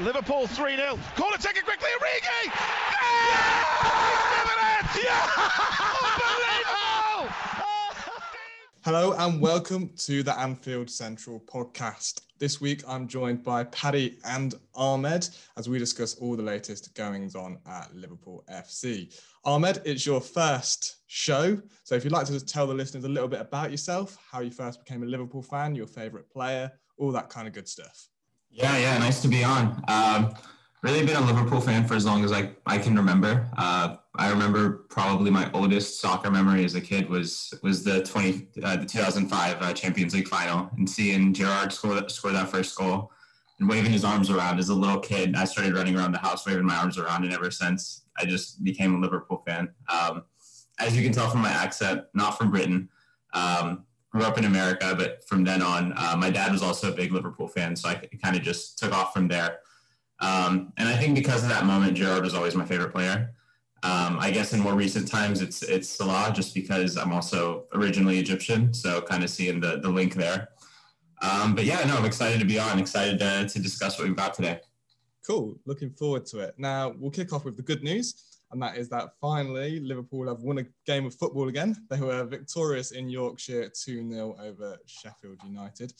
Liverpool 3 0. Corner taken quickly. Origi! Yeah! yeah! Unbelievable! Hello and welcome to the Anfield Central podcast. This week I'm joined by Paddy and Ahmed as we discuss all the latest goings on at Liverpool FC. Ahmed, it's your first show. So if you'd like to just tell the listeners a little bit about yourself, how you first became a Liverpool fan, your favourite player, all that kind of good stuff. Yeah, yeah, nice to be on. Um, really been a Liverpool fan for as long as I, I can remember. Uh, I remember probably my oldest soccer memory as a kid was was the 20 uh, the 2005 uh, Champions League final and seeing Gerrard score score that first goal and waving his arms around as a little kid. I started running around the house waving my arms around, and ever since I just became a Liverpool fan. Um, as you can tell from my accent, not from Britain. Um, grew up in America, but from then on, uh, my dad was also a big Liverpool fan, so I kind of just took off from there. Um, and I think because of that moment, Gerrard was always my favorite player. Um, I guess in more recent times, it's it's Salah, just because I'm also originally Egyptian, so kind of seeing the the link there. Um, but yeah, no, I'm excited to be on. Excited to, to discuss what we've got today. Cool. Looking forward to it. Now we'll kick off with the good news and that is that finally Liverpool have won a game of football again. They were victorious in Yorkshire 2 0 over Sheffield United.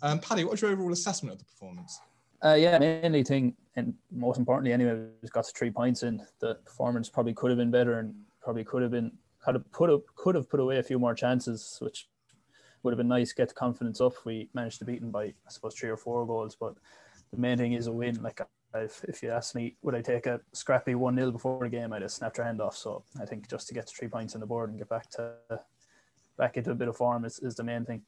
Um, Paddy, what's your overall assessment of the performance? Uh, yeah, mainly thing, and most importantly, anyway, we got three points in. The performance probably could have been better, and probably could have been have put up could have put away a few more chances, which would have been nice. Get the confidence up. We managed to beat them by I suppose three or four goals, but the main thing is a win. Like if, if you ask me, would I take a scrappy 1 0 before the game, I'd have snapped your hand off. So I think just to get three points on the board and get back to back into a bit of form is, is the main thing.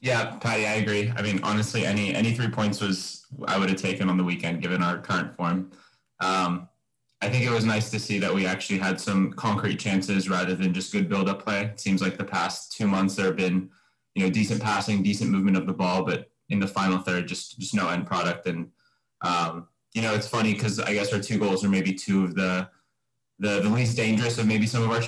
Yeah, Paddy, I agree. I mean, honestly, any any three points was I would have taken on the weekend given our current form. Um, I think it was nice to see that we actually had some concrete chances rather than just good build-up play. It seems like the past two months there have been, you know, decent passing, decent movement of the ball, but in the final third, just just no end product. And um, you know, it's funny because I guess our two goals are maybe two of the the, the least dangerous of maybe some of our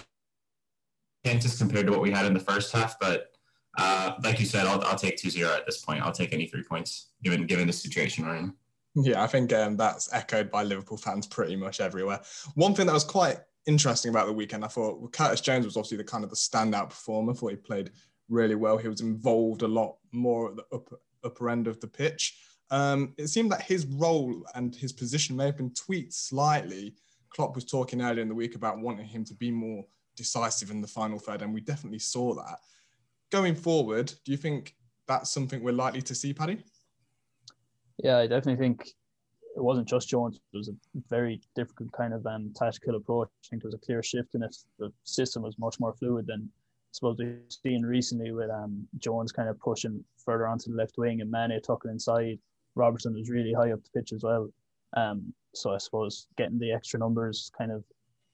chances compared to what we had in the first half. But uh, like you said, I'll, I'll take 2-0 at this point. I'll take any three points given given the situation we're in. Yeah, I think um, that's echoed by Liverpool fans pretty much everywhere. One thing that was quite interesting about the weekend, I thought Curtis Jones was obviously the kind of the standout performer. I thought he played really well. He was involved a lot more at the upper upper end of the pitch. Um, it seemed that his role and his position may have been tweaked slightly. Klopp was talking earlier in the week about wanting him to be more decisive in the final third, and we definitely saw that. Going forward, do you think that's something we're likely to see, Paddy? Yeah, I definitely think it wasn't just Jones. It was a very difficult kind of um, tactical approach. I think there was a clear shift in it. The system was much more fluid than suppose we've seen recently with um, Jones kind of pushing further onto the left wing and Mane tucking inside. Robertson was really high up the pitch as well. Um, so I suppose getting the extra numbers kind of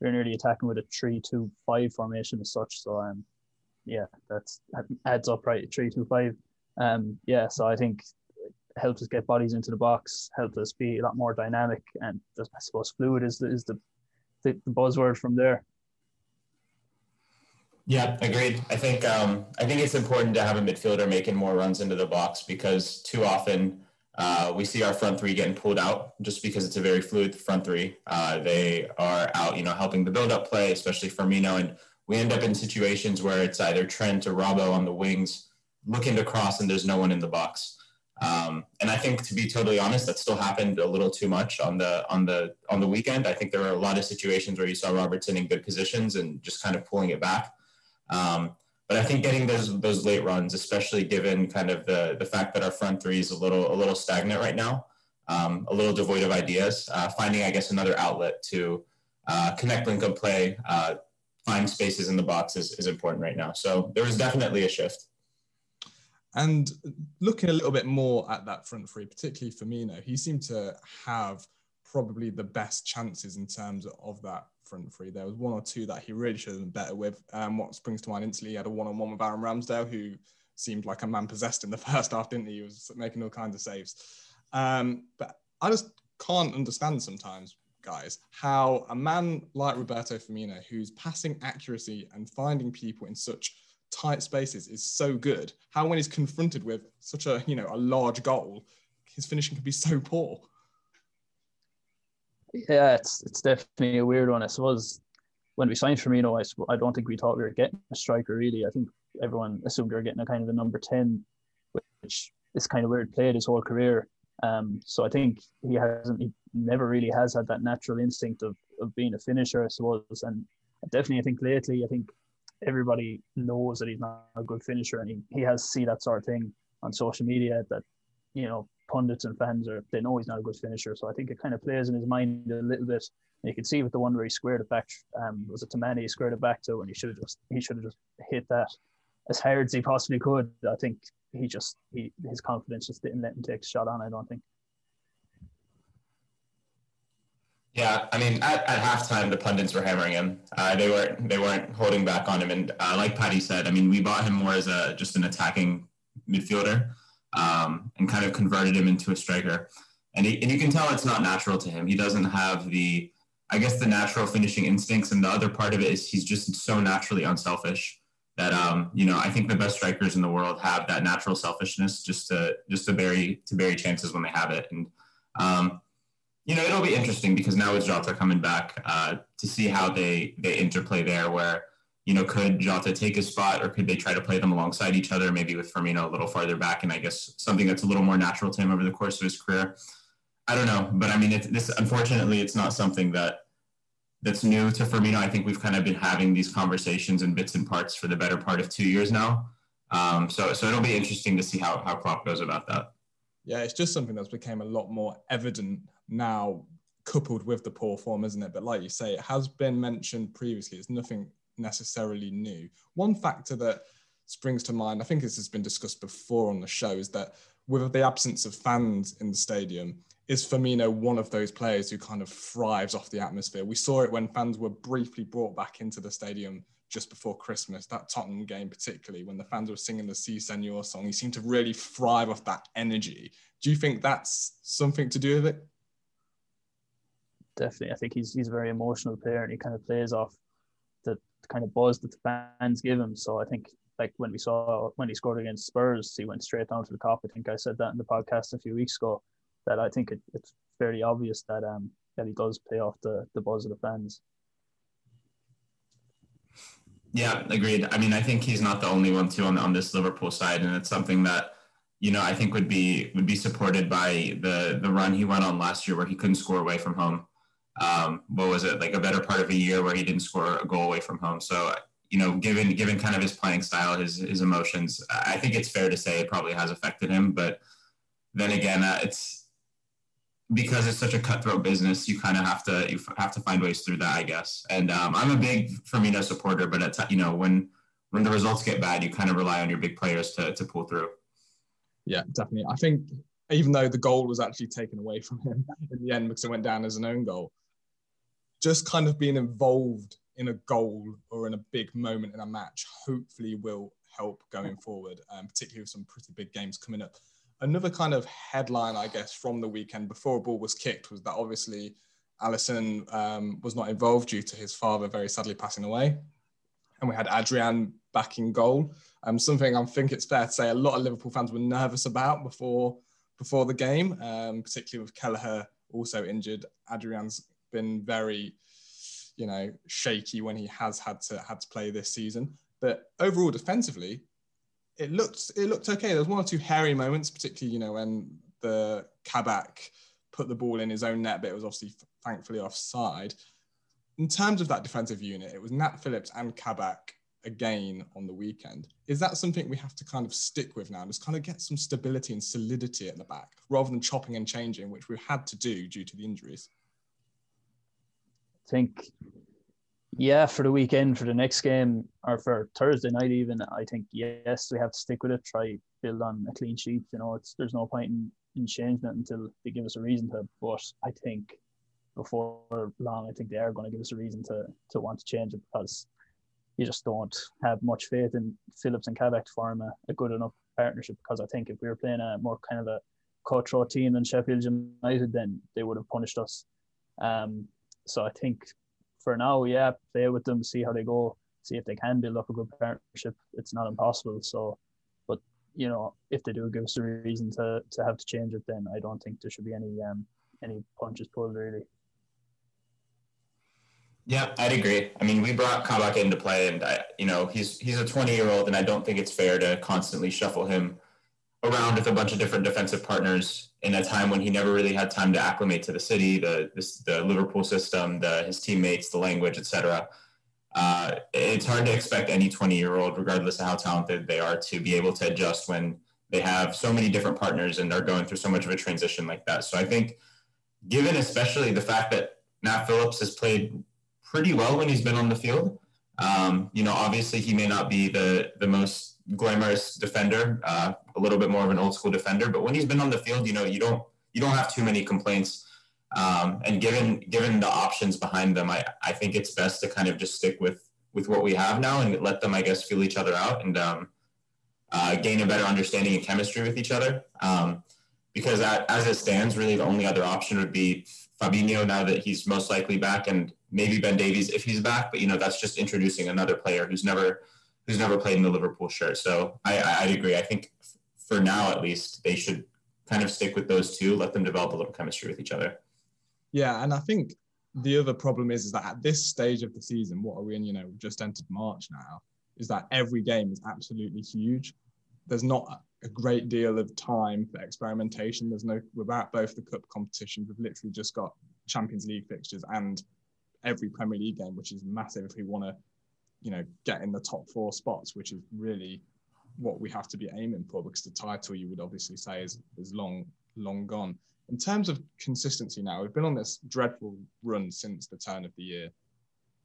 we're nearly attacking with a three-two-five formation as such. So um, yeah, that's that adds up right three-two-five. Um, yeah, so I think helped us get bodies into the box, helped us be a lot more dynamic, and I suppose fluid is the, is the, the buzzword from there. Yeah, agreed. I think um, I think it's important to have a midfielder making more runs into the box because too often uh, we see our front three getting pulled out just because it's a very fluid front three. Uh, they are out, you know, helping the build-up play, especially Firmino, and we end up in situations where it's either Trent or Robbo on the wings looking to cross, and there's no one in the box. Um, and I think, to be totally honest, that still happened a little too much on the on the on the weekend. I think there were a lot of situations where you saw Robertson in good positions and just kind of pulling it back. Um, but I think getting those those late runs, especially given kind of the the fact that our front three is a little a little stagnant right now, um, a little devoid of ideas, uh, finding I guess another outlet to uh, connect, link up, play, uh, find spaces in the box is, is important right now. So there is definitely a shift. And looking a little bit more at that front three, particularly Firmino, he seemed to have probably the best chances in terms of that front three. There was one or two that he really should have been better with. Um, what springs to mind instantly, he had a one-on-one with Aaron Ramsdale, who seemed like a man possessed in the first half, didn't he? He was making all kinds of saves. Um, but I just can't understand sometimes, guys, how a man like Roberto Firmino, whose passing accuracy and finding people in such tight spaces is so good, how when he's confronted with such a you know a large goal, his finishing can be so poor. Yeah, it's it's definitely a weird one. I suppose when we signed Firmino, I, I don't think we thought we were getting a striker really. I think everyone assumed we were getting a kind of a number 10, which is kind of he played his whole career. Um, so I think he hasn't, he never really has had that natural instinct of, of being a finisher, I suppose. And definitely, I think lately, I think everybody knows that he's not a good finisher, and he, he has see that sort of thing on social media that you know pundits and fans are they know he's not a good finisher. So I think it kind of plays in his mind a little bit. And you can see with the one where he squared it back, um, was it to Mane? He squared it back to, and he should have just he should have just hit that as hard as he possibly could. I think he just he his confidence just didn't let him take a shot on. I don't think. Yeah, I mean, at, at halftime, the pundits were hammering him. Uh, they weren't they weren't holding back on him, and uh, like Paddy said, I mean, we bought him more as a just an attacking midfielder, um, and kind of converted him into a striker. And he, and you can tell it's not natural to him. He doesn't have the, I guess, the natural finishing instincts. And the other part of it is he's just so naturally unselfish that um, you know I think the best strikers in the world have that natural selfishness just to just to bury to bury chances when they have it. And um, you know, it'll be interesting because now with Jota coming back uh, to see how they they interplay there. Where you know, could Jota take a spot, or could they try to play them alongside each other? Maybe with Firmino a little farther back, and I guess something that's a little more natural to him over the course of his career. I don't know, but I mean, it, this unfortunately, it's not something that that's new to Firmino. I think we've kind of been having these conversations in bits and parts for the better part of two years now. Um, so, so it'll be interesting to see how how Klopp goes about that. Yeah, it's just something that's became a lot more evident now coupled with the poor form, isn't it? But like you say, it has been mentioned previously. It's nothing necessarily new. One factor that springs to mind, I think this has been discussed before on the show, is that with the absence of fans in the stadium, is Firmino one of those players who kind of thrives off the atmosphere? We saw it when fans were briefly brought back into the stadium just before Christmas, that Tottenham game particularly, when the fans were singing the Si Senor song, he seemed to really thrive off that energy. Do you think that's something to do with it? definitely. I think he's he's a very emotional player, and he kind of plays off kind of buzz that the fans give him. So I think like when we saw when he scored against Spurs, he went straight down to the Kop. I think I said that in the podcast a few weeks ago. That I think it, it's fairly obvious that um that he does play off the the buzz of the fans. Yeah, agreed. I mean, I think he's not the only one too on on this Liverpool side, and it's something that you know I think would be would be supported by the the run he went on last year where he couldn't score away from home um, what was it like a better part of a year where he didn't score a goal away from home. So you know, given given kind of his playing style, his his emotions, I think it's fair to say it probably has affected him. But then again, uh, it's because it's such a cutthroat business. You kind of have to you have to find ways through that, I guess. And um, I'm a big Firmino supporter, but it's you know when when the results get bad, you kind of rely on your big players to to pull through. Yeah, definitely. I think even though the goal was actually taken away from him in the end because it went down as an own goal, just kind of being involved in a goal or in a big moment in a match hopefully will help going forward, um, particularly with some pretty big games coming up. Another kind of headline, I guess, from the weekend before a ball was kicked was that obviously Alisson um, was not involved due to his father very sadly passing away. And we had Adrian back in goal. Um, something I think it's fair to say a lot of Liverpool fans were nervous about before before the game, um, particularly with Kelleher also injured. Adrian's been very, you know, shaky when he has had to had to play this season. But overall, defensively, it looked it looked okay. There was one or two hairy moments, particularly you know when the Kabak put the ball in his own net, but it was obviously thankfully offside. In terms of that defensive unit, it was Nat Phillips and Kabak again on the weekend. Is that something we have to kind of stick with now? Just kind of get some stability and solidity at the back rather than chopping and changing, which we've had to do due to the injuries? Think, yeah, for the weekend, for the next game, or for Thursday night, even, I think, yes, we have to stick with it, try build on a clean sheet. You know, it's there's no point in, in changing it until they give us a reason to. But I think before long, I think they are going to give us a reason to to want to change it because you just don't have much faith in Phillips and Kabak to form a, a good enough partnership. Because I think if we were playing a more kind of a cutthroat team than Sheffield United, then they would have punished us. Um, so I think for now, yeah, play with them, see how they go, see if they can build up a good partnership. It's not impossible. So, but you know, if they do give us a reason to, to have to change it, then I don't think there should be any um, any punches pulled really. Yeah, I'd agree. I mean, we brought Kabak into play, and I, you know, he's he's a 20 year old, and I don't think it's fair to constantly shuffle him around with a bunch of different defensive partners in a time when he never really had time to acclimate to the city, the this, the Liverpool system, the his teammates, the language, etc. Uh, it's hard to expect any 20 year old, regardless of how talented they are, to be able to adjust when they have so many different partners and are going through so much of a transition like that. So I think, given especially the fact that Nat Phillips has played pretty well when he's been on the field. Um, you know, obviously he may not be the the most glamorous defender, uh, a little bit more of an old school defender, but when he's been on the field, you know, you don't you don't have too many complaints. Um, and given given the options behind them, I, I think it's best to kind of just stick with with what we have now and let them, I guess, feel each other out and um, uh, gain a better understanding and chemistry with each other. Um, because that, as it stands, really the only other option would be Fabinho now that he's most likely back, and maybe Ben Davies if he's back. But you know, that's just introducing another player who's never who's never played in the Liverpool shirt. So I, I'd agree. I think for now, at least, they should kind of stick with those two, let them develop a little chemistry with each other. Yeah, and I think the other problem is, is that at this stage of the season, what are we in? You know, we've just entered March now. Is that every game is absolutely huge. There's not a great deal of time for experimentation. There's no without both the cup competitions. We've literally just got Champions League fixtures and every Premier League game, which is massive if we want to, you know, get in the top four spots, which is really what we have to be aiming for because the title you would obviously say is is long long gone. In terms of consistency now, we've been on this dreadful run since the turn of the year.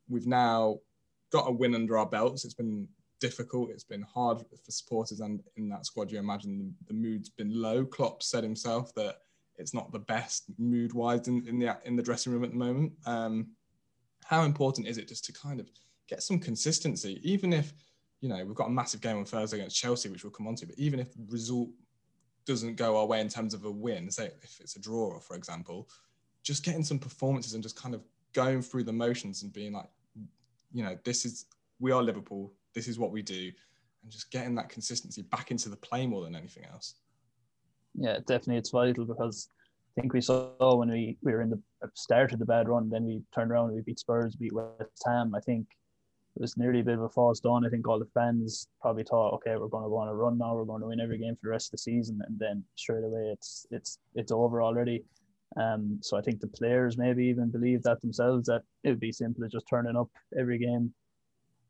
We've now got a win under our belts. It's been difficult. It's been hard for supporters and in that squad. You imagine the, the mood's been low. Klopp said himself that it's not the best mood wise in, in, the in the dressing room at the moment. Um, how important is it just to kind of get some consistency, even if you know we've got a massive game on Thursday against Chelsea, which we'll come on to, but even if the result doesn't go our way in terms of a win, say if it's a draw, for example, just getting some performances and just kind of going through the motions and being like, you know, this is we are Liverpool this is what we do, and just getting that consistency back into the play more than anything else. Yeah, definitely, it's vital because I think we saw when we, we were in the start of the bad run, then we turned around and we beat Spurs, beat West Ham. I think it was nearly a bit of a false dawn. I think all the fans probably thought, okay, we're going to go on a run now. We're going to win every game for the rest of the season, and then straight away it's it's it's over already. Um, so I think the players maybe even believe that themselves that it would be simple as just turning up every game,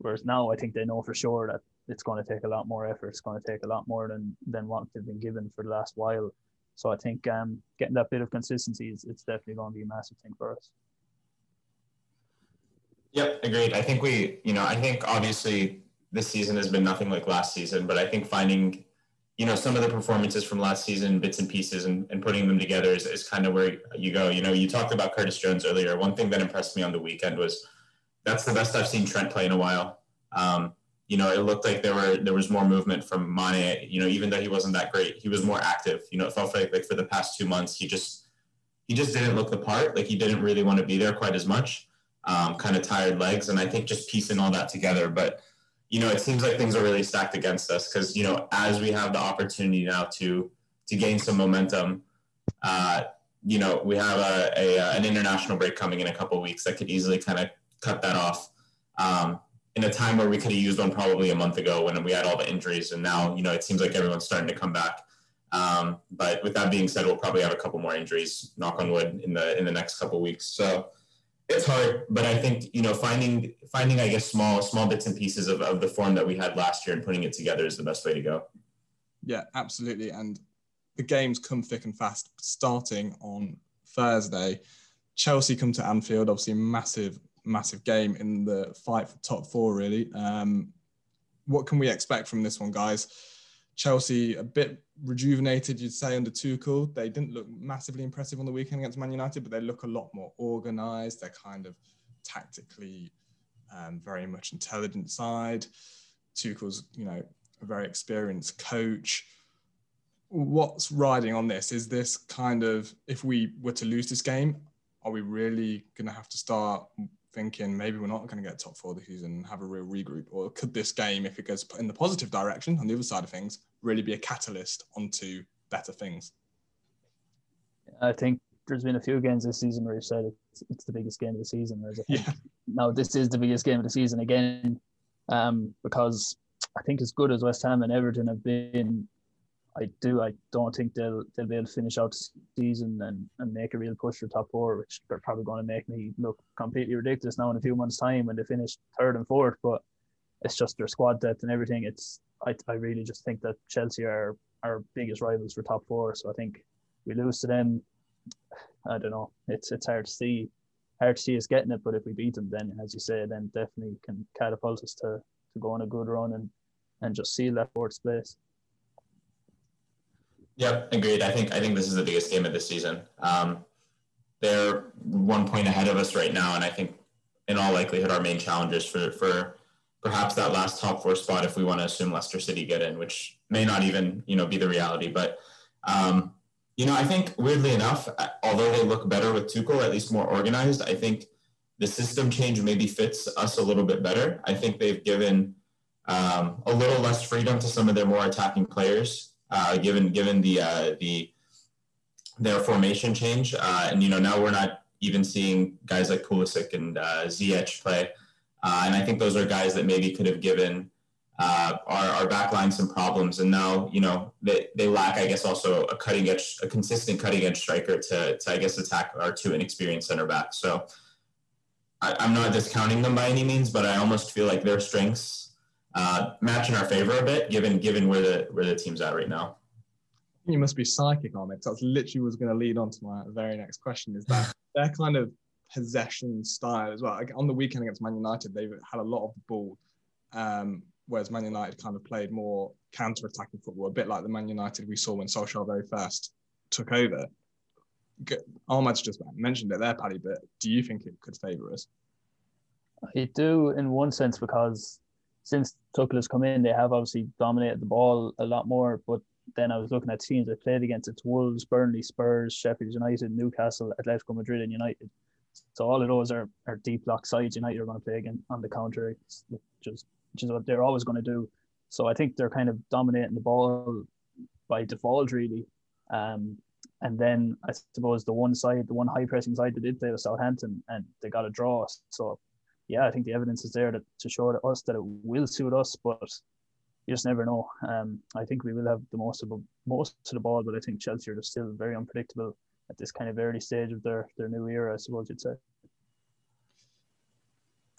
Whereas now I think they know for sure that it's going to take a lot more effort. It's going to take a lot more than than what they've been given for the last while. So I think um, getting that bit of consistency is it's definitely going to be a massive thing for us. Yep, agreed. I think we, you know, I think obviously this season has been nothing like last season, but I think finding, you know, some of the performances from last season, bits and pieces, and, and putting them together is, is kind of where you go. You know, you talked about Curtis Jones earlier. One thing that impressed me on the weekend was that's the best I've seen Trent play in a while. Um, you know, it looked like there were there was more movement from Mane. You know, even though he wasn't that great, he was more active. You know, it felt like like for the past two months, he just he just didn't look the part. Like he didn't really want to be there quite as much. Um, kind of tired legs, and I think just piecing all that together. But you know, it seems like things are really stacked against us because you know, as we have the opportunity now to to gain some momentum, uh, you know, we have a, a, an international break coming in a couple weeks that could easily kind of cut that off um, in a time where we could have used one probably a month ago when we had all the injuries. And now, you know, it seems like everyone's starting to come back. Um, but with that being said, we'll probably have a couple more injuries, knock on wood, in the in the next couple weeks. So it's hard, but I think you know finding finding I guess small small bits and pieces of, of the form that we had last year and putting it together is the best way to go. Yeah, absolutely. And the games come thick and fast. Starting on Thursday, Chelsea come to Anfield. Obviously, massive massive game in the fight for top four, really. Um, what can we expect from this one, guys? Chelsea a bit rejuvenated, you'd say, under Tuchel. They didn't look massively impressive on the weekend against Man United, but they look a lot more organised. They're kind of tactically um, very much intelligent side. Tuchel's, you know, a very experienced coach. What's riding on this? Is this kind of if we were to lose this game, are we really going to have to start thinking maybe we're not going to get top four this season and have a real regroup? Or could this game, if it goes in the positive direction on the other side of things, really be a catalyst onto better things? I think there's been a few games this season where you've said it's, it's the biggest game of the season. Whereas I think yeah. now this is the biggest game of the season again, um, because I think as good as West Ham and Everton have been, I do I don't think they'll they'll be able to finish out the season and, and make a real push for top four, which they're probably going to make me look completely ridiculous now in a few months' time when they finish third and fourth. But it's just their squad depth and everything. It's I, I really just think that Chelsea are our biggest rivals for top four. So I think we lose to them. I don't know. It's it's hard to see hard to see us getting it, but if we beat them, then as you say, then definitely can catapult us to to go on a good run and and just seal that fourth place. Yep, agreed. I think I think this is the biggest game of the season. Um, they're one point ahead of us right now, and I think in all likelihood our main challengers for for perhaps that last top four spot if we want to assume Leicester City get in, which may not even you know be the reality. But um, you know, I think weirdly enough, although they look better with Tuchel, at least more organized, I think the system change maybe fits us a little bit better. I think they've given um, a little less freedom to some of their more attacking players, uh, given given the uh, the their formation change. Uh, and you know now we're not even seeing guys like Pulisic and uh, Ziyech play, uh, and I think those are guys that maybe could have given uh, our, our backline some problems. And now you know they, they lack, I guess, also a cutting edge, a consistent cutting edge striker to, to I guess attack our two inexperienced center backs. So. I'm not discounting them by any means, but I almost feel like their strengths uh, match in our favor a bit, given given where the where the team's at right now. You must be psychic on it. That's literally was going to lead on to my very next question. Is that their kind of possession style as well? Like on the weekend against Man United, they've had a lot of the ball, um, whereas Man United kind of played more counter-attacking football, a bit like the Man United we saw when Solskjaer very first took over. Ahmed's just mentioned it there, Paddy, but do you think it could favour us? I do in one sense because since Tuchel has come in, they have obviously dominated the ball a lot more. But then I was looking at teams they played against. It's Wolves, Burnley, Spurs, Sheffield United, Newcastle, Atletico Madrid, and United. So all of those are, are deep block sides. United are going to play again on the counter, which is, which is what they're always going to do. So I think they're kind of dominating the ball by default, really. Um, and then I suppose the one side, the one high pressing side, they did play with Southampton, and they got a draw. So yeah, I think the evidence is there to, to show to us that it will suit us, but you just never know. Um, I think we will have the most of the, most of the ball, but I think Chelsea are still very unpredictable at this kind of early stage of their their new era, I suppose you'd say.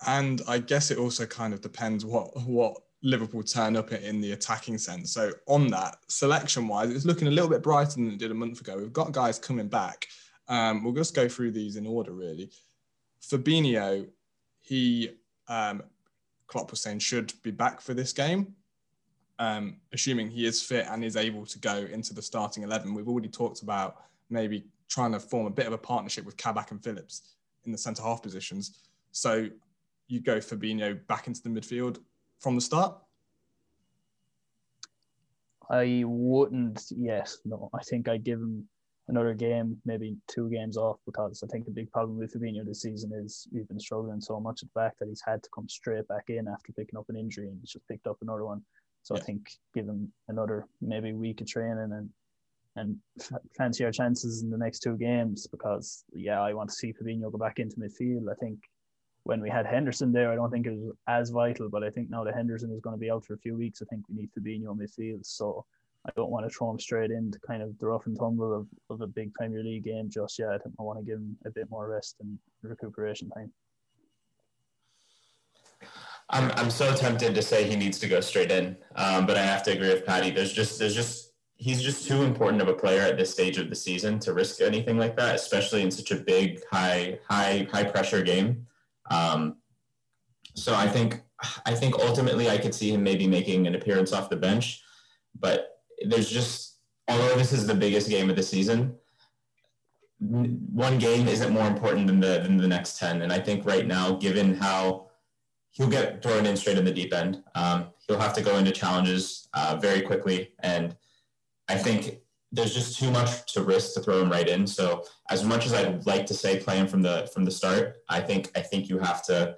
And I guess it also kind of depends what what Liverpool turn up in the attacking sense. So on that selection wise, it's looking a little bit brighter than it did a month ago. We've got guys coming back. Um, we'll just go through these in order, really. Fabinho he um, Klopp was saying should be back for this game, um, assuming he is fit and is able to go into the starting eleven. We've already talked about maybe trying to form a bit of a partnership with Kabak and Phillips in the centre half positions. So you go Fabinho back into the midfield from the start. I wouldn't. Yes, no. I think I give him another game, maybe two games off, because I think the big problem with Fabinho this season is we've been struggling so much at the back that he's had to come straight back in after picking up an injury and he's just picked up another one. So yeah. I think give him another maybe week of training and and fancy our chances in the next two games because yeah, I want to see Fabinho go back into midfield. I think when we had Henderson there, I don't think it was as vital, but I think now that Henderson is going to be out for a few weeks, I think we need Fabinho midfield. So I don't want to throw him straight into kind of the rough and tumble of, of a big Premier League game just yet. I want to give him a bit more rest and recuperation time. I'm, I'm so tempted to say he needs to go straight in, um, but I have to agree with Paddy. There's just there's just he's just too important of a player at this stage of the season to risk anything like that, especially in such a big high high high pressure game. Um, so I think I think ultimately I could see him maybe making an appearance off the bench, but there's just although this is the biggest game of the season, one game isn't more important than the than the next ten. And I think right now, given how he'll get thrown in straight in the deep end, um, he'll have to go into challenges uh, very quickly. And I think there's just too much to risk to throw him right in. So as much as I'd like to say play him from the from the start, I think I think you have to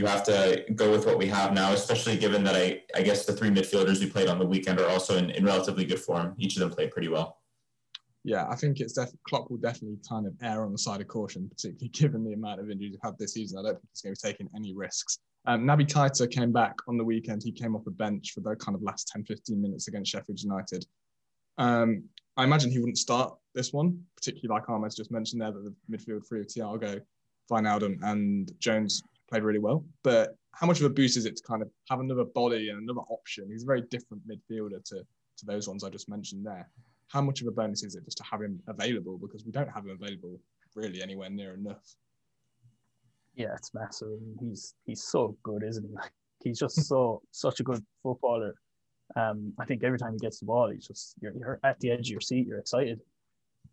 you have to go with what we have now, especially given that I I guess the three midfielders we played on the weekend are also in, in relatively good form. Each of them played pretty well. Yeah, I think it's def- Klopp will definitely kind of err on the side of caution, particularly given the amount of injuries we've had this season. I don't think he's going to be taking any risks. Um, Naby Keita came back on the weekend. He came off the bench for the kind of last 10, 15 minutes against Sheffield United. Um, I imagine he wouldn't start this one, particularly like Ahmed's just mentioned there, that the midfield three of Thiago, Wijnaldum and Jones played really well. But how much of a boost is it to kind of have another body and another option? He's a very different midfielder to, to those ones I just mentioned there. How much of a bonus is it just to have him available? Because we don't have him available really anywhere near enough. Yeah, it's massive. He's he's so good, isn't he? Like he's just so such a good footballer. Um, I think every time he gets the ball, he's just you're, you're at the edge of your seat, you're excited,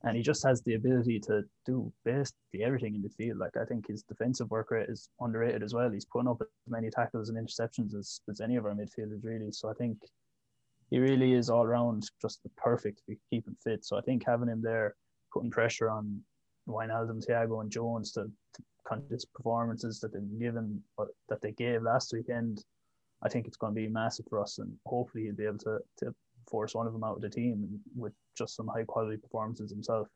and he just has the ability to do basically everything in the field. Like I think his defensive work rate is underrated as well. He's putting up as many tackles and interceptions as, as any of our midfielders really. So I think he really is all around just the perfect to keep him fit. So I think having him there, putting pressure on Wijnaldum, Thiago, and Jones to, to kind of just performances that they've given, but that they gave last weekend I think it's going to be massive for us, and hopefully he'll be able to, to force one of them out of the team with just some high quality performances himself.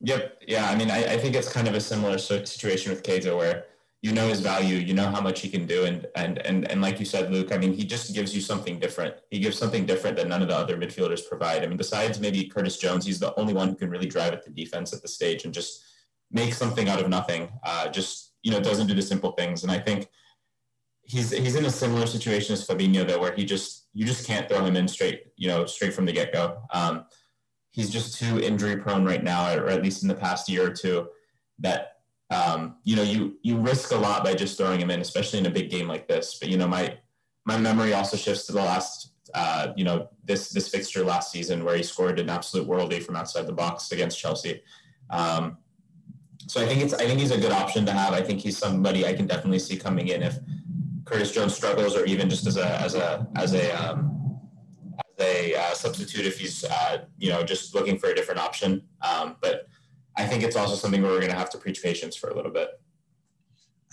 Yep. Yeah. I mean, I, I think it's kind of a similar situation with Keita where you know his value, you know how much he can do. And, and, and, and like you said, Luke, I mean, he just gives you something different. He gives something different that none of the other midfielders provide. I mean, besides maybe Curtis Jones, he's the only one who can really drive at the defense at the stage and just make something out of nothing. Uh, just, you know, doesn't do the simple things. And I think, he's he's in a similar situation as Fabinho though, where he just you just can't throw him in straight, you know, straight from the get go. Um, he's just too injury prone right now, or at least in the past year or two, that um, you know you you risk a lot by just throwing him in, especially in a big game like this. But you know my my memory also shifts to the last uh, you know this this fixture last season where he scored an absolute worldie from outside the box against Chelsea. Um, so I think it's I think he's a good option to have. I think he's somebody I can definitely see coming in if Curtis Jones struggles, or even just as a as a as a um, as a uh, substitute if he's uh, you know just looking for a different option. Um, but I think it's also something where we're going to have to preach patience for a little bit.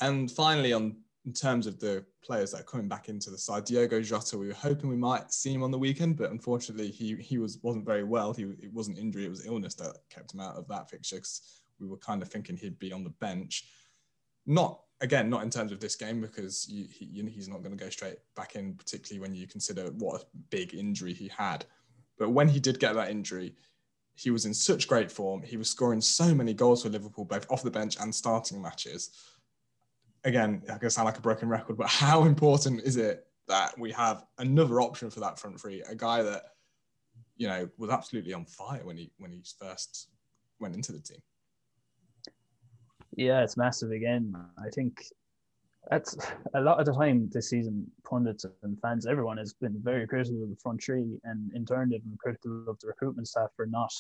And finally, on in terms of the players that are coming back into the side, Diogo Jota, we were hoping we might see him on the weekend, but unfortunately he he was wasn't very well. He it wasn't injury, it was illness that kept him out of that fixture. Cause we were kind of thinking he'd be on the bench. Not again, not in terms of this game because you, he, he's not going to go straight back in, particularly when you consider what a big injury he had. But when he did get that injury, he was in such great form. He was scoring so many goals for Liverpool, both off the bench and starting matches. Again, I can sound like a broken record, but how important is it that we have another option for that front three? A guy that, you know, was absolutely on fire when he when he first went into the team. Yeah, it's massive again. I think that's a lot of the time this season. Pundits and fans, everyone has been very critical of the front three, and in turn, they've been critical of the recruitment staff for not,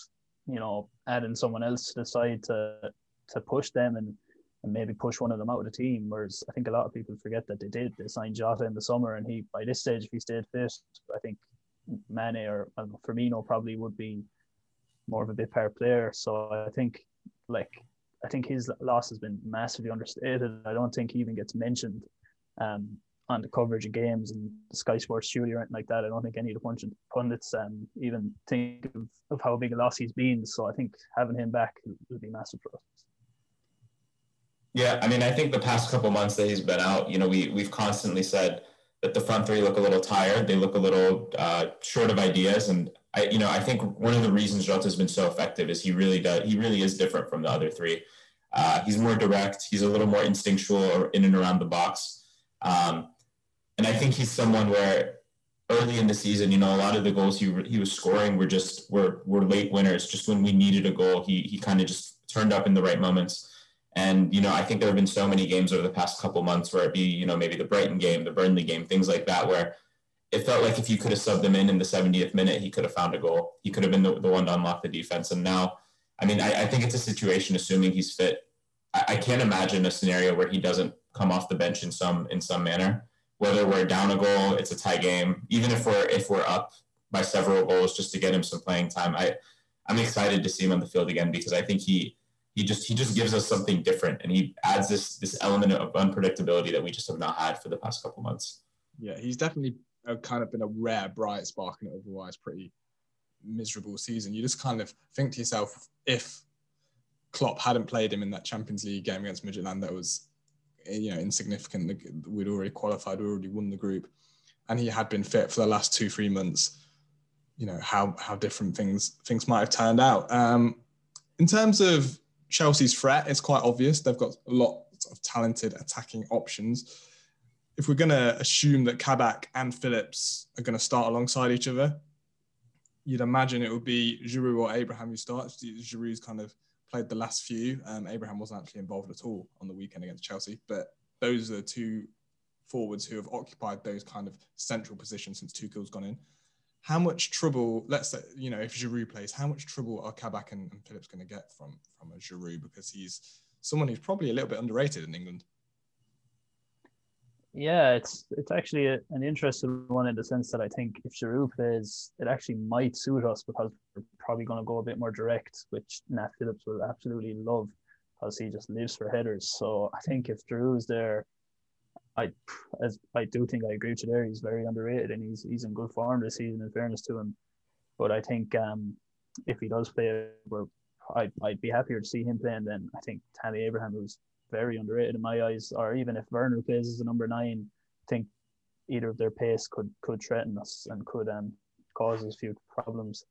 you know, adding someone else to the side to to push them and, and maybe push one of them out of the team. Whereas I think a lot of people forget that they did. They signed Jota in the summer, and he by this stage, if he stayed fit, I think Mane or Firmino probably would be more of a bit part player. So I think like I think his loss has been massively understated. I don't think he even gets mentioned um, on the coverage of games and Sky Sports studio or anything like that. I don't think any of the pundits um, even think of, of how big a loss he's been. So I think having him back will be massive for us. Yeah, I mean, I think the past couple months that he's been out, you know, we we've constantly said that the front three look a little tired. They look a little uh, short of ideas, and I, you know, I think one of the reasons Jota's been so effective is he really does. He really is different from the other three. Uh, he's more direct. He's a little more instinctual in and around the box. Um, and I think he's someone where early in the season, you know, a lot of the goals he, he was scoring were just were were late winners. Just when we needed a goal, he he kind of just turned up in the right moments. And you know, I think there have been so many games over the past couple months where it be you know maybe the Brighton game, the Burnley game, things like that, where it felt like if you could have subbed him in in the 70th minute, he could have found a goal. He could have been the, the one to unlock the defense. And now, I mean, I, I think it's a situation, assuming he's fit. I, I, can't imagine a scenario where he doesn't come off the bench in some in some manner. Whether we're down a goal, it's a tie game. Even if we're if we're up, by several goals just to get him some playing time. I I'm excited to see him on the field again because I think he he just he just gives us something different and he adds this this element of unpredictability that we just have not had for the past couple months. Yeah, he's definitely a, kind of been a rare bright spark in an otherwise pretty miserable season. You just kind of think to yourself, if Klopp hadn't played him in that Champions League game against Midtjylland, that was you know insignificant. We'd already qualified, we already won the group, and he had been fit for the last two three months. You know how how different things things might have turned out. Um, in terms of Chelsea's threat, it's quite obvious. They've got a lot of talented attacking options. If we're going to assume that Kabak and Phillips are going to start alongside each other, you'd imagine it would be Giroud or Abraham who starts. Giroud's kind of played the last few. Um, Abraham wasn't actually involved at all on the weekend against Chelsea, but those are the two forwards who have occupied those kind of central positions since Tuchel's gone in. How much trouble, let's say, you know, if Giroud plays, how much trouble are Kabak and, and Phillips going to get from from a Giroud because he's someone who's probably a little bit underrated in England. Yeah, it's it's actually a, an interesting one in the sense that I think if Giroud plays, it actually might suit us because we're probably going to go a bit more direct, which Nat Phillips will absolutely love because he just lives for headers. So I think if Giroud is there, I as I do think I agree with you there. He's very underrated and he's he's in good form this season. In fairness to him, but I think um, if he does play, we're I'd, I'd be happier to see him playing than I think Tammy Abraham, who's very underrated in my eyes, or even if Werner plays as a number nine, I think either of their pace could could threaten us and could um cause us a few problems.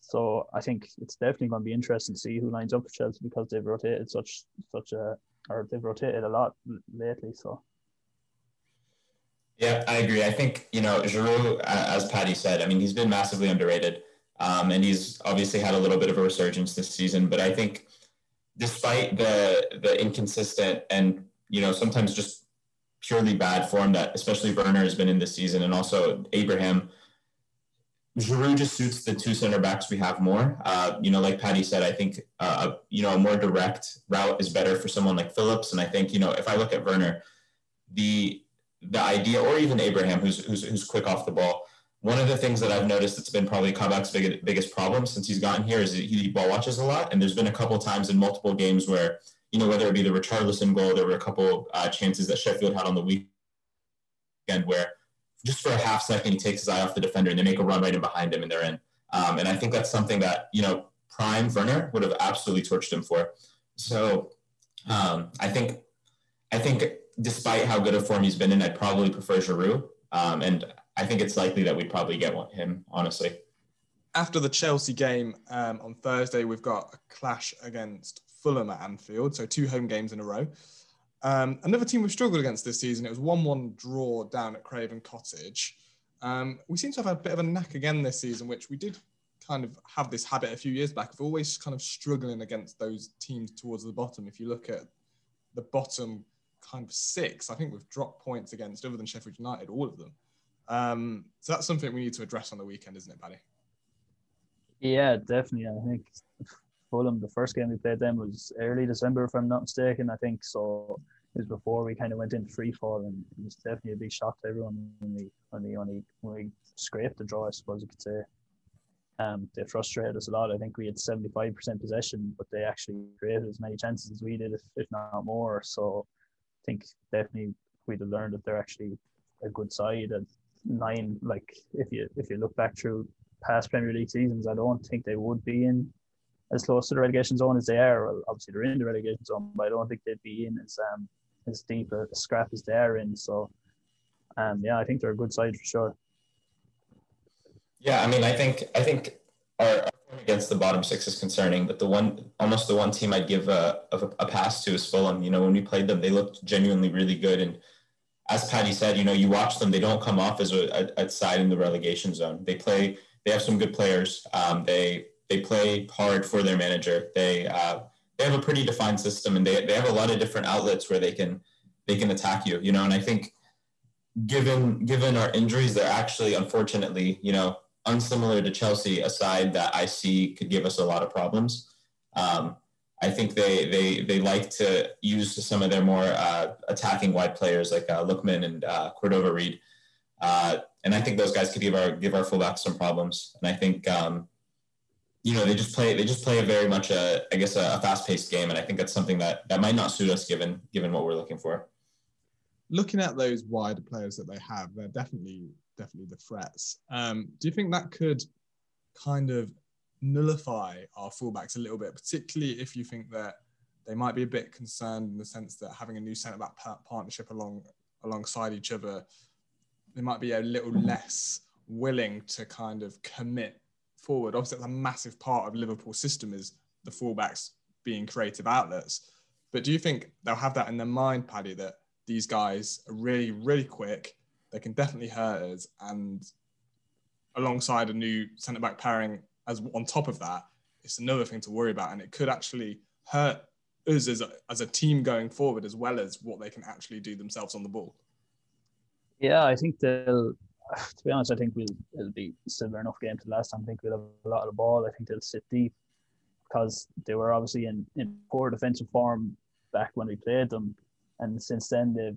So I think it's definitely going to be interesting to see who lines up for Chelsea because they've rotated such such a or they've rotated a lot lately. So yeah, I agree. I think you know Giroud, as Paddy said, I mean he's been massively underrated. Um, and he's obviously had a little bit of a resurgence this season. But I think despite the the inconsistent and you know sometimes just purely bad form that especially Werner has been in this season, and also Abraham, Giroud just suits the two center backs we have more. Uh, you know, like Paddy said, I think uh, you know a more direct route is better for someone like Phillips. And I think you know if I look at Werner, the the idea, or even Abraham, who's who's, who's quick off the ball one of the things that I've noticed that's been probably Kabak's big, biggest problem since he's gotten here is he ball watches a lot. And there's been a couple times in multiple games where, you know, whether it be the Richarlison goal, there were a couple uh, chances that Sheffield had on the weekend where just for a half second he takes his eye off the defender and they make a run right in behind him and they're in. Um, and I think that's something that, you know, prime Werner would have absolutely torched him for. So um, I think, I think despite how good a form he's been in, I'd probably prefer Giroud. Um, and I think it's likely that we'd probably get one, him, honestly. After the Chelsea game um, on Thursday, we've got a clash against Fulham at Anfield, so two home games in a row. Um, another team we've struggled against this season, it was 1 1 draw down at Craven Cottage. Um, we seem to have had a bit of a knack again this season, which we did kind of have this habit a few years back of always kind of struggling against those teams towards the bottom. If you look at the bottom kind of six, I think we've dropped points against, other than Sheffield United, all of them. Um, so that's something we need to address on the weekend, isn't it, Paddy? Yeah, definitely. I think Fulham, the first game we played them was early December, if I'm not mistaken. I think so. It was before we kind of went into free fall, and it was definitely a big shock to everyone when we when we only when we scraped the draw, I suppose you could say. Um, they frustrated us a lot. I think we had 75% possession, but they actually created as many chances as we did, if, if not more. So I think definitely we'd have learned that they're actually a good side. And nine. Like if you if you look back through past Premier League seasons, I don't think they would be in as close to the relegation zone as they are. Obviously they're in the relegation zone, but I don't think they'd be in as um as deep a scrap as they are in. So um yeah, I think they're a good side for sure. Yeah, I mean, I think I think our, against the bottom six is concerning, but the one almost the one team I'd give a, a, a pass to is Fulham. You know, when we played them, they looked genuinely really good and as Paddy said, you know, you watch them; they don't come off as a, a, a side in the relegation zone. They play; they have some good players. Um, they they play hard for their manager. They uh, they have a pretty defined system, and they they have a lot of different outlets where they can they can attack you. You know, and I think given given our injuries, they're actually unfortunately, you know, unsimilar to Chelsea, a side that I see could give us a lot of problems. Um, I think they they they like to use some of their more uh, attacking wide players like uh, Lookman and uh, Cordova Reid. Uh, and I think those guys could give our give our fullbacks some problems. And I think um, you know they just play they just play a very much a I guess a, a fast paced game, and I think that's something that that might not suit us given given what we're looking for. Looking at those wider players that they have, they're definitely definitely the threats. Um, do you think that could kind of nullify our fullbacks a little bit, particularly if you think that they might be a bit concerned in the sense that having a new centre back partnership along alongside each other, they might be a little less willing to kind of commit forward. Obviously, it's a massive part of Liverpool's system is the fullbacks being creative outlets. But do you think they'll have that in their mind, Paddy, that these guys are really, really quick? They can definitely hurt us, and alongside a new centre back pairing, as on top of that, it's another thing to worry about, and it could actually hurt us as a, as a team going forward, as well as what they can actually do themselves on the ball. Yeah, I think they'll to be honest, I think we'll it'll be similar enough game to last time. I think we'll have a lot of the ball. I think they'll sit deep because they were obviously in, in poor defensive form back when we played them. And since then they've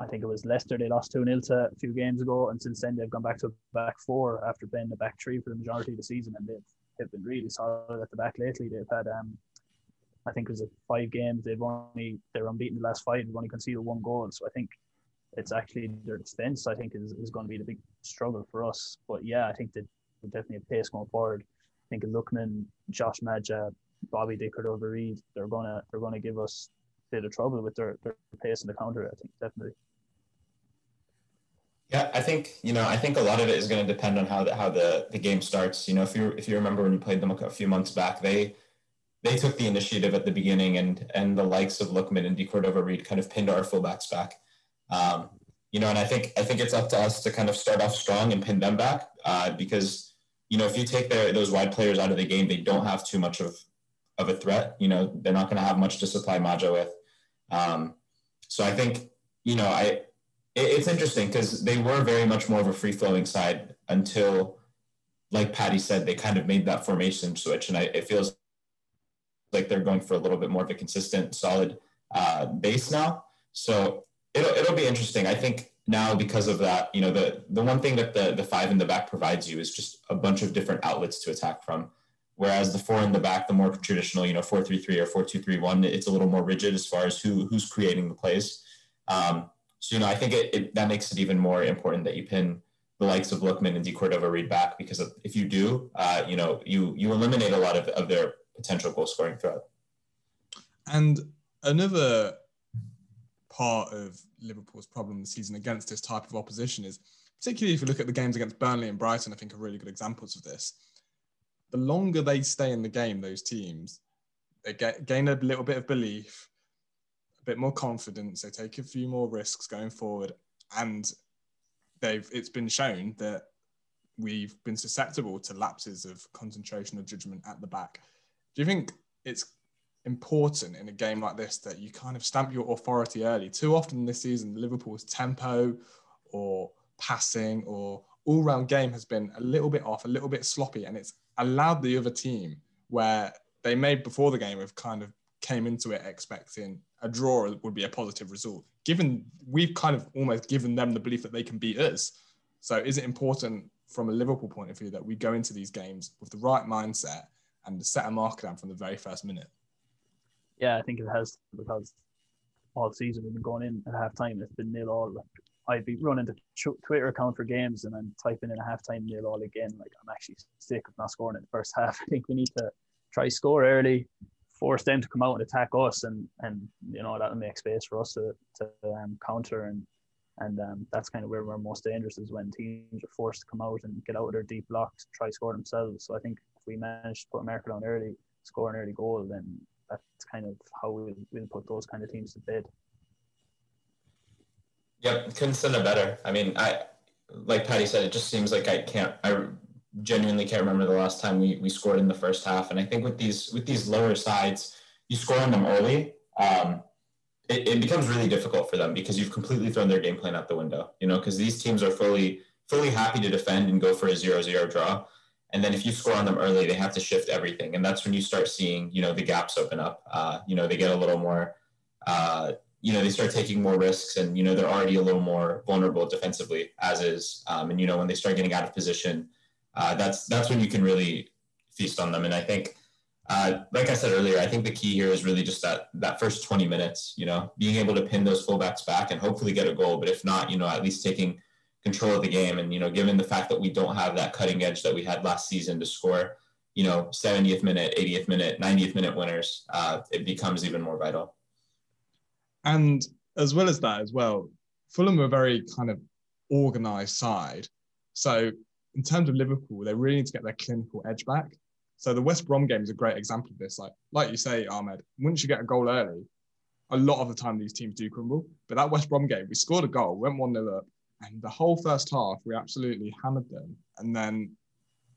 I think it was Leicester they lost 2 0 to a few games ago and since then they've gone back to back four after playing the back three for the majority of the season and they've they've been really solid at the back lately. They've had um I think it was five games. They've only they're unbeaten the last five. They've only conceded one goal. So I think it's actually their defense. I think is, is going to be the big struggle for us. But yeah, I think that definitely a pace going forward. I think Lookman, Josh Maja, Bobby De Cordova-Reid, they're gonna they're gonna give us a bit of trouble with their, their pace in the counter. I think definitely. Yeah, I think you know. I think a lot of it is going to depend on how the how the, the game starts. You know, if you if you remember when you played them a few months back, they they took the initiative at the beginning, and and the likes of Lookman and De Cordova-Reid kind of pinned our fullbacks back. Um, you know, and I think I think it's up to us to kind of start off strong and pin them back uh, because you know if you take their, those wide players out of the game, they don't have too much of of a threat. You know, they're not going to have much to supply Maja with. Um, so I think you know I it's interesting because they were very much more of a free flowing side until, like Paddy said, they kind of made that formation switch, and I, it feels like they're going for a little bit more of a consistent, solid uh, base now. So it'll it'll be interesting. I think now because of that, you know, the the one thing that the the five in the back provides you is just a bunch of different outlets to attack from. Whereas the four in the back, the more traditional, you know, four three three or four two three one, it's a little more rigid as far as who who's creating the plays. Um, so you know, I think it, it, that makes it even more important that you pin the likes of Lookman and De Cordova-Reid back because if you do, uh, you know, you you eliminate a lot of, of their potential goal scoring threat. And another part of Liverpool's problem this season against this type of opposition is, particularly if you look at the games against Burnley and Brighton, I think are really good examples of this. The longer they stay in the game, those teams, they get gain a little bit of belief, bit more confidence. They take a few more risks going forward, and they've it's been shown that we've been susceptible to lapses of concentration or judgment at the back. Do you think it's important in a game like this that you kind of stamp your authority early. Too often this season, Liverpool's tempo or passing or all round game has been a little bit off, a little bit sloppy, and it's allowed the other team where they made before the game have kind of came into it expecting a draw would be a positive result. Given we've kind of almost given them the belief that they can beat us. So is it important from a Liverpool point of view that we go into these games with the right mindset and set a marker down from the very first minute? yeah, I think it has because all season we've been going in at half time. It's been nil all. I'd be running the Twitter account for games and then typing in a halftime nil all again. Like I'm actually sick of not scoring in the first half. I think we need to try score early, force them to come out and attack us, and and you know that'll make space for us to to um, counter and and um, that's kind of where we're most dangerous is when teams are forced to come out and get out of their deep blocks, try score themselves. So I think if we manage to put America on early, score an early goal, then that's kind of how we'll, we'll put those kind of teams to bed. Yep, couldn't send it better. I mean, I like Paddy said, it just seems like I can't. I genuinely can't remember the last time we, we scored in the first half. And I think with these with these lower sides, you score on them early. Um, it, it becomes really difficult for them because you've completely thrown their game plan out the window. You know, because these teams are fully fully happy to defend and go for a zero zero draw. And then if you score on them early, they have to shift everything. And that's when you start seeing, you know, the gaps open up. Uh, you know, they get a little more, uh, you know, they start taking more risks and, you know, they're already a little more vulnerable defensively as is. Um, and, you know, when they start getting out of position, uh, that's, that's when you can really feast on them. And I think, uh, like I said earlier, I think the key here is really just that, that first 20 minutes, you know, being able to pin those fullbacks back and hopefully get a goal. But if not, you know, at least taking control of the game. And, you know, given the fact that we don't have that cutting edge that we had last season to score, you know, 70th minute, 80th minute, 90th minute winners, uh, it becomes even more vital. And as well as that, as well, Fulham are a very kind of organised side. So in terms of Liverpool, they really need to get their clinical edge back. So the West Brom game is a great example of this. Like, like you say, Ahmed, once you get a goal early, a lot of the time these teams do crumble. But that West Brom game, we scored a goal, went 1 0 up, and the whole first half, we absolutely hammered them. And then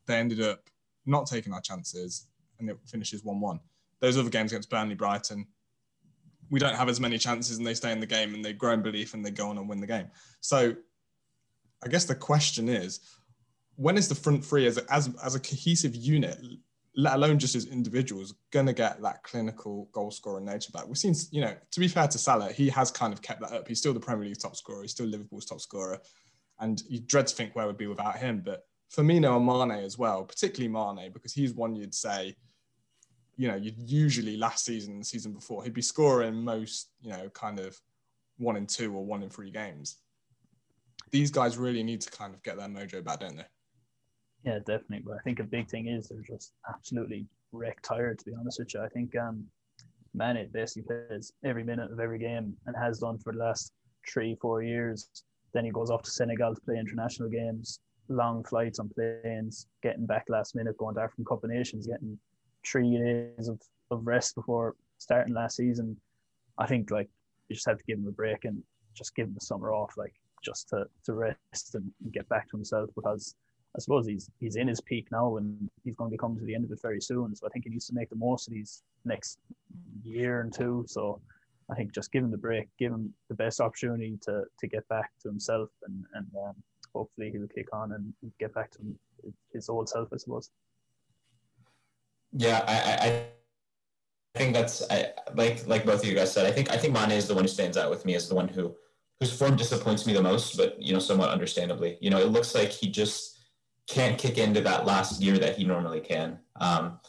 they ended up not taking our chances, and it finishes 1 1. Those other games against Burnley, Brighton, we don't have as many chances and they stay in the game and they grow in belief and they go on and win the game. So I guess the question is, when is the front three as a, as, as a cohesive unit, let alone just as individuals, going to get that clinical goal scorer nature back? We've seen, you know, to be fair to Salah, he has kind of kept that up. He's still the Premier League top scorer. He's still Liverpool's top scorer. And you dread to think where we'd be without him. But Firmino and Mane as well, particularly Mane, because he's one you'd say – you know, you'd usually last season the season before, he'd be scoring most, you know, kind of one in two or one in three games. These guys really need to kind of get their mojo back, don't they? Yeah, definitely. But I think a big thing is they're just absolutely wrecked tired, to be honest with you. I think um, basically plays every minute of every game and has done for the last three, four years. Then he goes off to Senegal to play international games, long flights on planes, getting back last minute, going to African Cup of Nations, getting three days of, of rest before starting last season, I think like you just have to give him a break and just give him the summer off, like just to, to rest and get back to himself because I suppose he's he's in his peak now and he's going to be coming to the end of it very soon. So I think he needs to make the most of these next year and two. So I think just give him the break, give him the best opportunity to to get back to himself and and um, hopefully he'll kick on and get back to his old self, I suppose. Yeah, I, I, I think that's I, like like both of you guys said. I think I think Mane is the one who stands out with me as the one who whose form disappoints me the most, but you know, somewhat understandably. You know, it looks like he just can't kick into that last gear that he normally can. Um,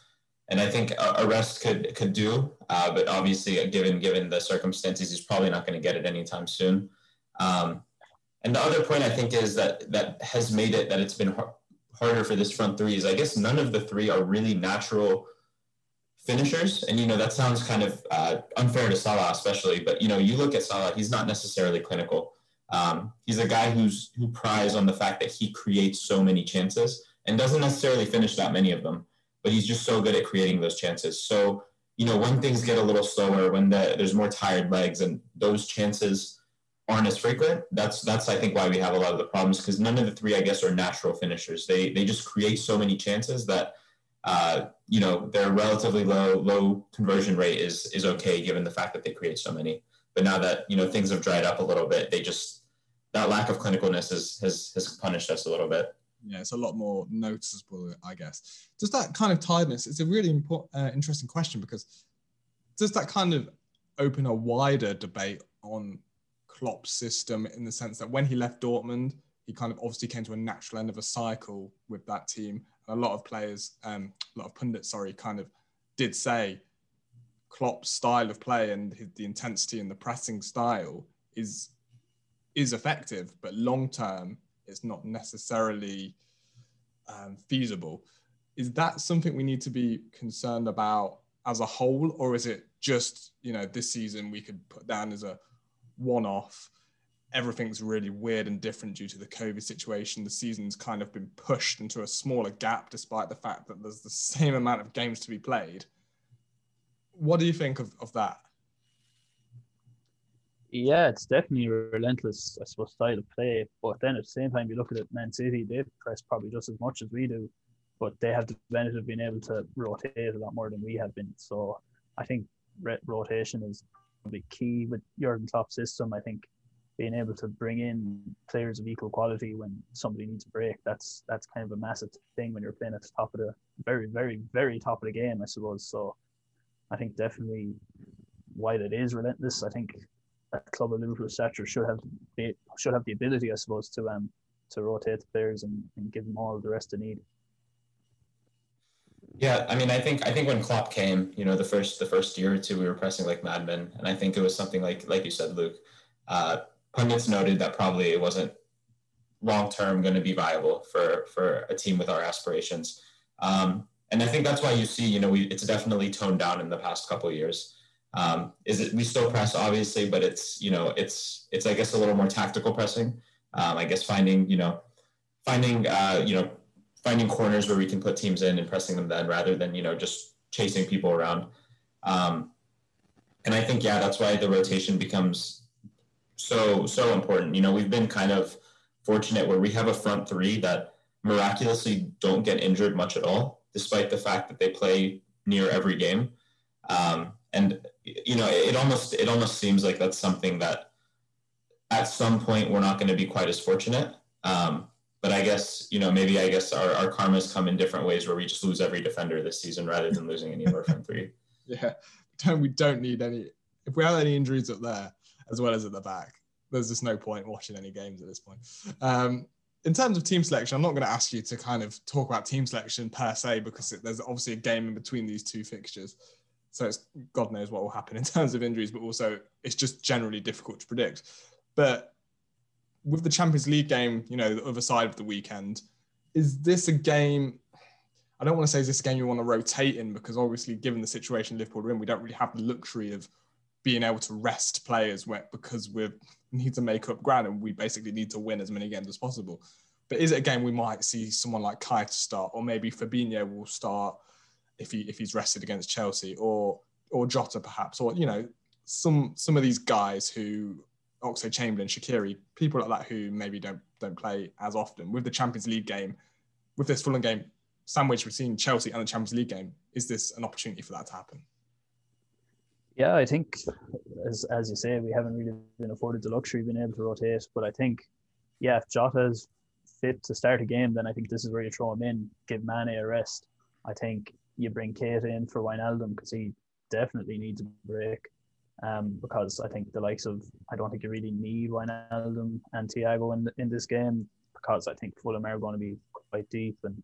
and I think a, rest could could do, uh, but obviously, given given the circumstances, he's probably not going to get it anytime soon. Um, and the other point I think is that that has made it that it's been harder for this front three is I guess none of the three are really natural finishers. And, you know, that sounds kind of uh, unfair to Salah, especially. But, you know, you look at Salah, he's not necessarily clinical. Um, he's a guy who's who prides on the fact that he creates so many chances and doesn't necessarily finish that many of them, but he's just so good at creating those chances. So, you know, when things get a little slower, when the, there's more tired legs and those chances aren't as frequent. That's that's I think why we have a lot of the problems because none of the three I guess are natural finishers. They they just create so many chances that uh, you know their relatively low low conversion rate is is okay given the fact that they create so many. But now that you know things have dried up a little bit, they just that lack of clinicalness has has has punished us a little bit. Yeah, it's a lot more noticeable, I guess. Does that kind of tiredness? It's a really important, uh, interesting question because does that kind of open a wider debate on Klopp's system in the sense that when he left Dortmund, he kind of obviously came to a natural end of a cycle with that team. And a lot of players, um, a lot of pundits, sorry, kind of did say Klopp's style of play and his, the intensity and the pressing style is is effective, but long term, it's not necessarily um, feasible. Is that something we need to be concerned about as a whole, or is it just you know this season we could put down as a one off. Everything's really weird and different due to the COVID situation. The season's kind of been pushed into a smaller gap, despite the fact that there's the same amount of games to be played. What do you think of, of that? Yeah, it's definitely a relentless, I suppose, style of play. But then at the same time, you look at it, Man City, they press probably just as much as we do, but they have the benefit of being able to rotate a lot more than we have been. So I think rotation is be key with Jurgen Klopp's system. I think being able to bring in players of equal quality when somebody needs a break, that's that's kind of a massive thing when you're playing at the top of the very, very, very top of the game, I suppose. So I think definitely while it is relentless. I think a club of Liverpool stature should have should have the ability, I suppose, to um to rotate the players and, and give them all the rest they need. Yeah, I mean, I think I think when Klopp came, you know, the first the first year or two, we were pressing like madmen, and I think it was something like like you said, Luke. Uh, pundits noted that probably it wasn't long term going to be viable for for a team with our aspirations, um, and I think that's why you see, you know, we it's definitely toned down in the past couple years. Um, is it we still press obviously, but it's you know it's it's I guess a little more tactical pressing. Um, I guess finding you know finding uh, you know finding corners where we can put teams in and pressing them then rather than you know just chasing people around. Um, and I think yeah, that's why the rotation becomes so so important. You know, we've been kind of fortunate where we have a front three that miraculously don't get injured much at all, despite the fact that they play near every game. Um, and you know, it almost it almost seems like that's something that at some point we're not going to be quite as fortunate. Um, but I guess you know maybe I guess our, our karmas come in different ways where we just lose every defender this season rather than losing any our front three. Yeah, we don't need any. If we have any injuries up there as well as at the back, there's just no point watching any games at this point. Um, in terms of team selection, I'm not going to ask you to kind of talk about team selection per se because it, there's obviously a game in between these two fixtures. So it's God knows what will happen in terms of injuries, but also it's just generally difficult to predict. But with the Champions League game, you know, the other side of the weekend, is this a game? I don't want to say is this a game you want to rotate in because obviously, given the situation Liverpool are in, we don't really have the luxury of being able to rest players because we need to make up ground and we basically need to win as many games as possible. But is it a game we might see someone like Keita start, or maybe Fabinho will start if he if he's rested against Chelsea, or or Jota perhaps, or you know some some of these guys who Oxlade Chamberlain, Shaqiri, people like that who maybe don't don't play as often. With the Champions League game, with this Fulham game sandwich between Chelsea and the Champions League game, is this an opportunity for that to happen? Yeah, I think as as you say, we haven't really been afforded the luxury of being able to rotate. But I think, yeah, if Jota's fit to start a game, then I think this is where you throw him in, give Mane a rest. I think you bring Keita in for Wijnaldum because he definitely needs a break um, because I think the likes of I don't think you really need Wijnaldum and Thiago in in this game because I think Fulham are going to be quite deep and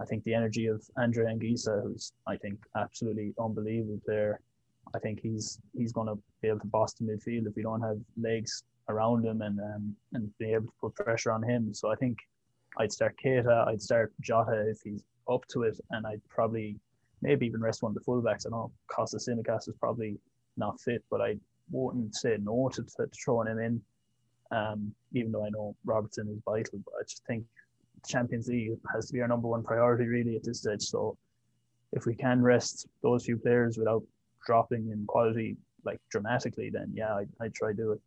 I think the energy of Andre Anguissa, who's I think absolutely unbelievable player, I think he's he's going to be able to boss the midfield if we don't have legs around him and um, and be able to put pressure on him. So I think I'd start Keita, I'd start Jota if he's up to it, and I'd probably maybe even rest one of the fullbacks. I know Kostas Tsimikas is probably not fit, but I wouldn't say no to, to throwing him in. Um, even though I know Robertson is vital, but I just think Champions League has to be our number one priority really at this stage. So if we can rest those few players without dropping in quality like dramatically, then yeah, I'd, I'd try to do it.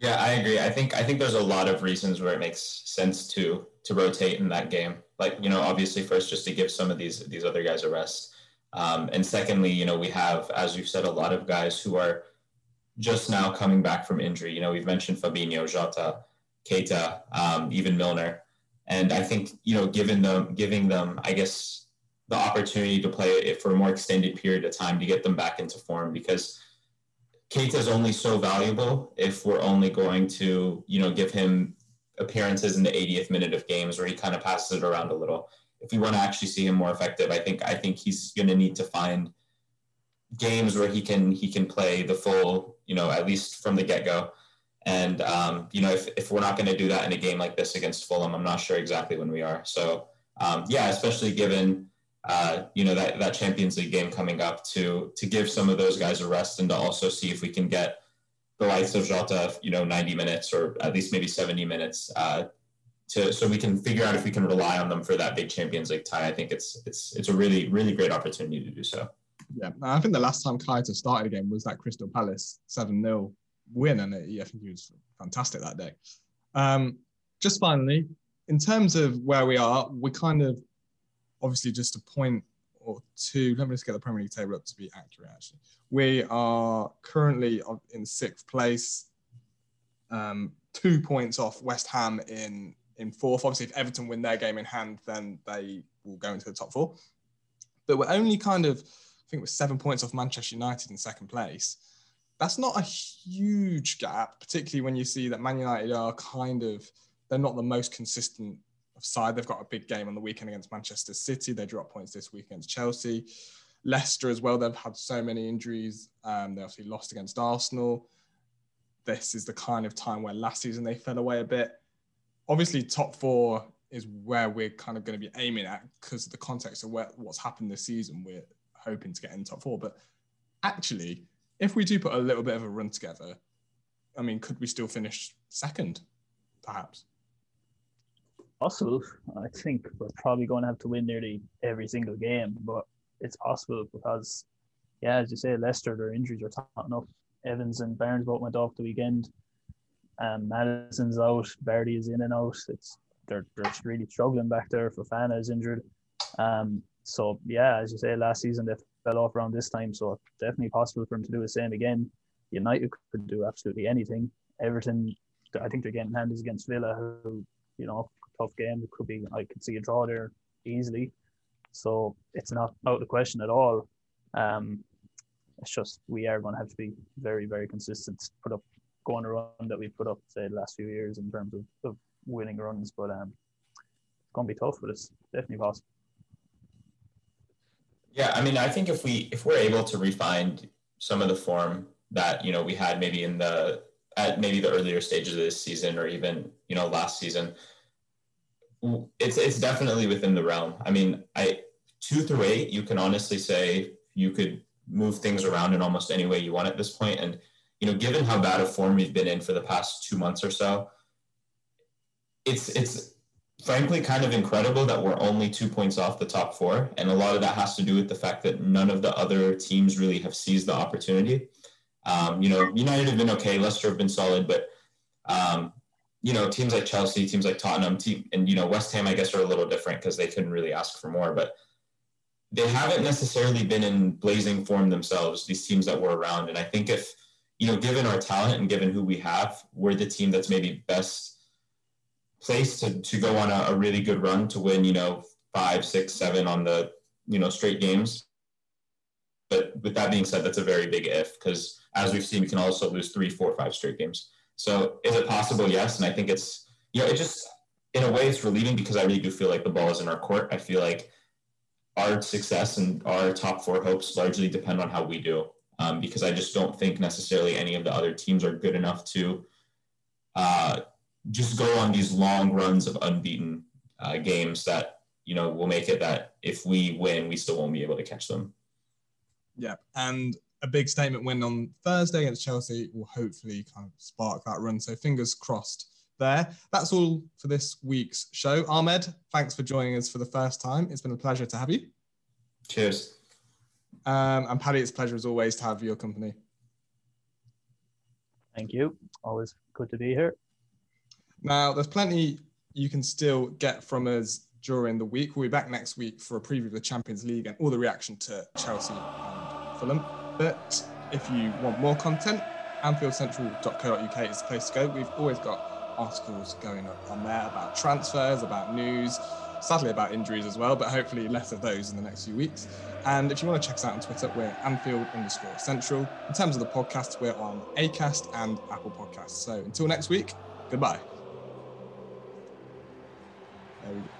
Yeah, I agree. I think I think there's a lot of reasons where it makes sense to to rotate in that game. Like you know, obviously first just to give some of these these other guys a rest. Um, and secondly, you know, we have, as you've said, a lot of guys who are just now coming back from injury. You know, we've mentioned Fabinho, Jota, Keita, um, even Milner. And I think, you know, giving them, giving them, I guess, the opportunity to play it for a more extended period of time to get them back into form because Keita is only so valuable if we're only going to, you know, give him appearances in the 80th minute of games where he kind of passes it around a little if we want to actually see him more effective, I think I think he's going to need to find games where he can he can play the full, you know, at least from the get go. And um, you know, if, if we're not going to do that in a game like this against Fulham, I'm not sure exactly when we are. So um, yeah, especially given uh, you know that that Champions League game coming up to to give some of those guys a rest and to also see if we can get the likes of Jota, you know, 90 minutes or at least maybe 70 minutes uh, to so we can figure out if we can rely on them for that big Champions League tie. I think it's it's it's a really really great opportunity to do so. Yeah, I think the last time Keita started again was that Crystal Palace seven 0 win, and it, I think he was fantastic that day. Um, just finally, in terms of where we are, we kind of obviously just a point or two. Let me just get the Premier League table up to be accurate. Actually, we are currently in sixth place, um, two points off West Ham in in fourth. Obviously, if Everton win their game in hand, then they will go into the top four. But we're only kind of, I think we're seven points off Manchester United in second place. that's not a huge gap, particularly when you see that Man United are kind of they're not the most consistent side. They've got a big game on the weekend against Manchester City. They drop points this week against Chelsea. Leicester as well. They've had so many injuries. Um, they obviously lost against Arsenal. This is the kind of time where last season they fell away a bit. Obviously, top four is where we're kind of going to be aiming at because of the context of where, what's happened this season. We're hoping to get in top four, but actually, if we do put a little bit of a run together, I mean, could we still finish second, perhaps? Possible. I think we're probably going to have to win nearly every single game, but it's possible because, yeah, as you say, Leicester, their injuries are tough enough. Evans and Barnes both went off the weekend. Um, Maddison's out. Vardy is in and out. It's they're, they're really struggling back there. Fofana is injured. Um, so yeah, as you say, last season they fell off around this time, so definitely possible for him to do the same again. United could do absolutely anything. Everton, I think they're getting hands against Villa, who you know tough game. It could be I could see a draw there easily. So it's not out of the question at all. Um, it's just we are going to have to be very, very consistent. Put up going around that we've put up say the last few years in terms of, of winning runs, but um, it's going to be tough, but it's definitely possible. Yeah, I mean, I think if we if we're able to refine some of the form that you know we had maybe in the at maybe the earlier stages of this season or even you know last season, it's it's definitely within the realm. I mean, I two through eight, you can honestly say you could move things around in almost any way you want at this point. And you know, given how bad a form we've been in for the past two months or so, it's it's frankly kind of incredible that we're only two points off the top four. And a lot of that has to do with the fact that none of the other teams really have seized the opportunity. Um, you know, United have been okay, Leicester have been solid, but um, you know, teams like Chelsea, teams like Tottenham, team, and you know, West Ham, I guess, are a little different because they couldn't really ask for more, but they haven't necessarily been in blazing form themselves. These teams that were around, and I think if you know, given our talent and given who we have, we're the team that's maybe best placed to to go on a, a really good run to win. You know, five, six, seven on the you know straight games. But with that being said, that's a very big if because as we've seen, we can also lose three, four, five straight games. So is it possible? Yes. And I think it's, you know, it just, in a way, it's relieving because I really do feel like the ball is in our court. I feel like our success and our top four hopes largely depend on how we do. Um, because I just don't think necessarily any of the other teams are good enough to uh, just go on these long runs of unbeaten uh, games that you know will make it that if we win, we still won't be able to catch them. Yeah, and a big statement win on Thursday against Chelsea will hopefully kind of spark that run. So fingers crossed there. That's all for this week's show. Ahmed, thanks for joining us for the first time. It's been a pleasure to have you. Cheers. Um, and Paddy, it's a pleasure as always to have your company. Thank you. Always good to be here. Now, there's plenty you can still get from us during the week. We'll be back next week for a preview of the Champions League and all the reaction to Chelsea and Fulham. But if you want more content, AnfieldCentral.co.uk is the place to go. We've always got articles going up on there about transfers, about news, sadly about injuries as well, but hopefully less of those in the next few weeks. And if you want to check us out on Twitter, we're Anfield underscore Central. In terms of the podcast, we're on Acast and Apple Podcasts. So until next week, goodbye. There we go.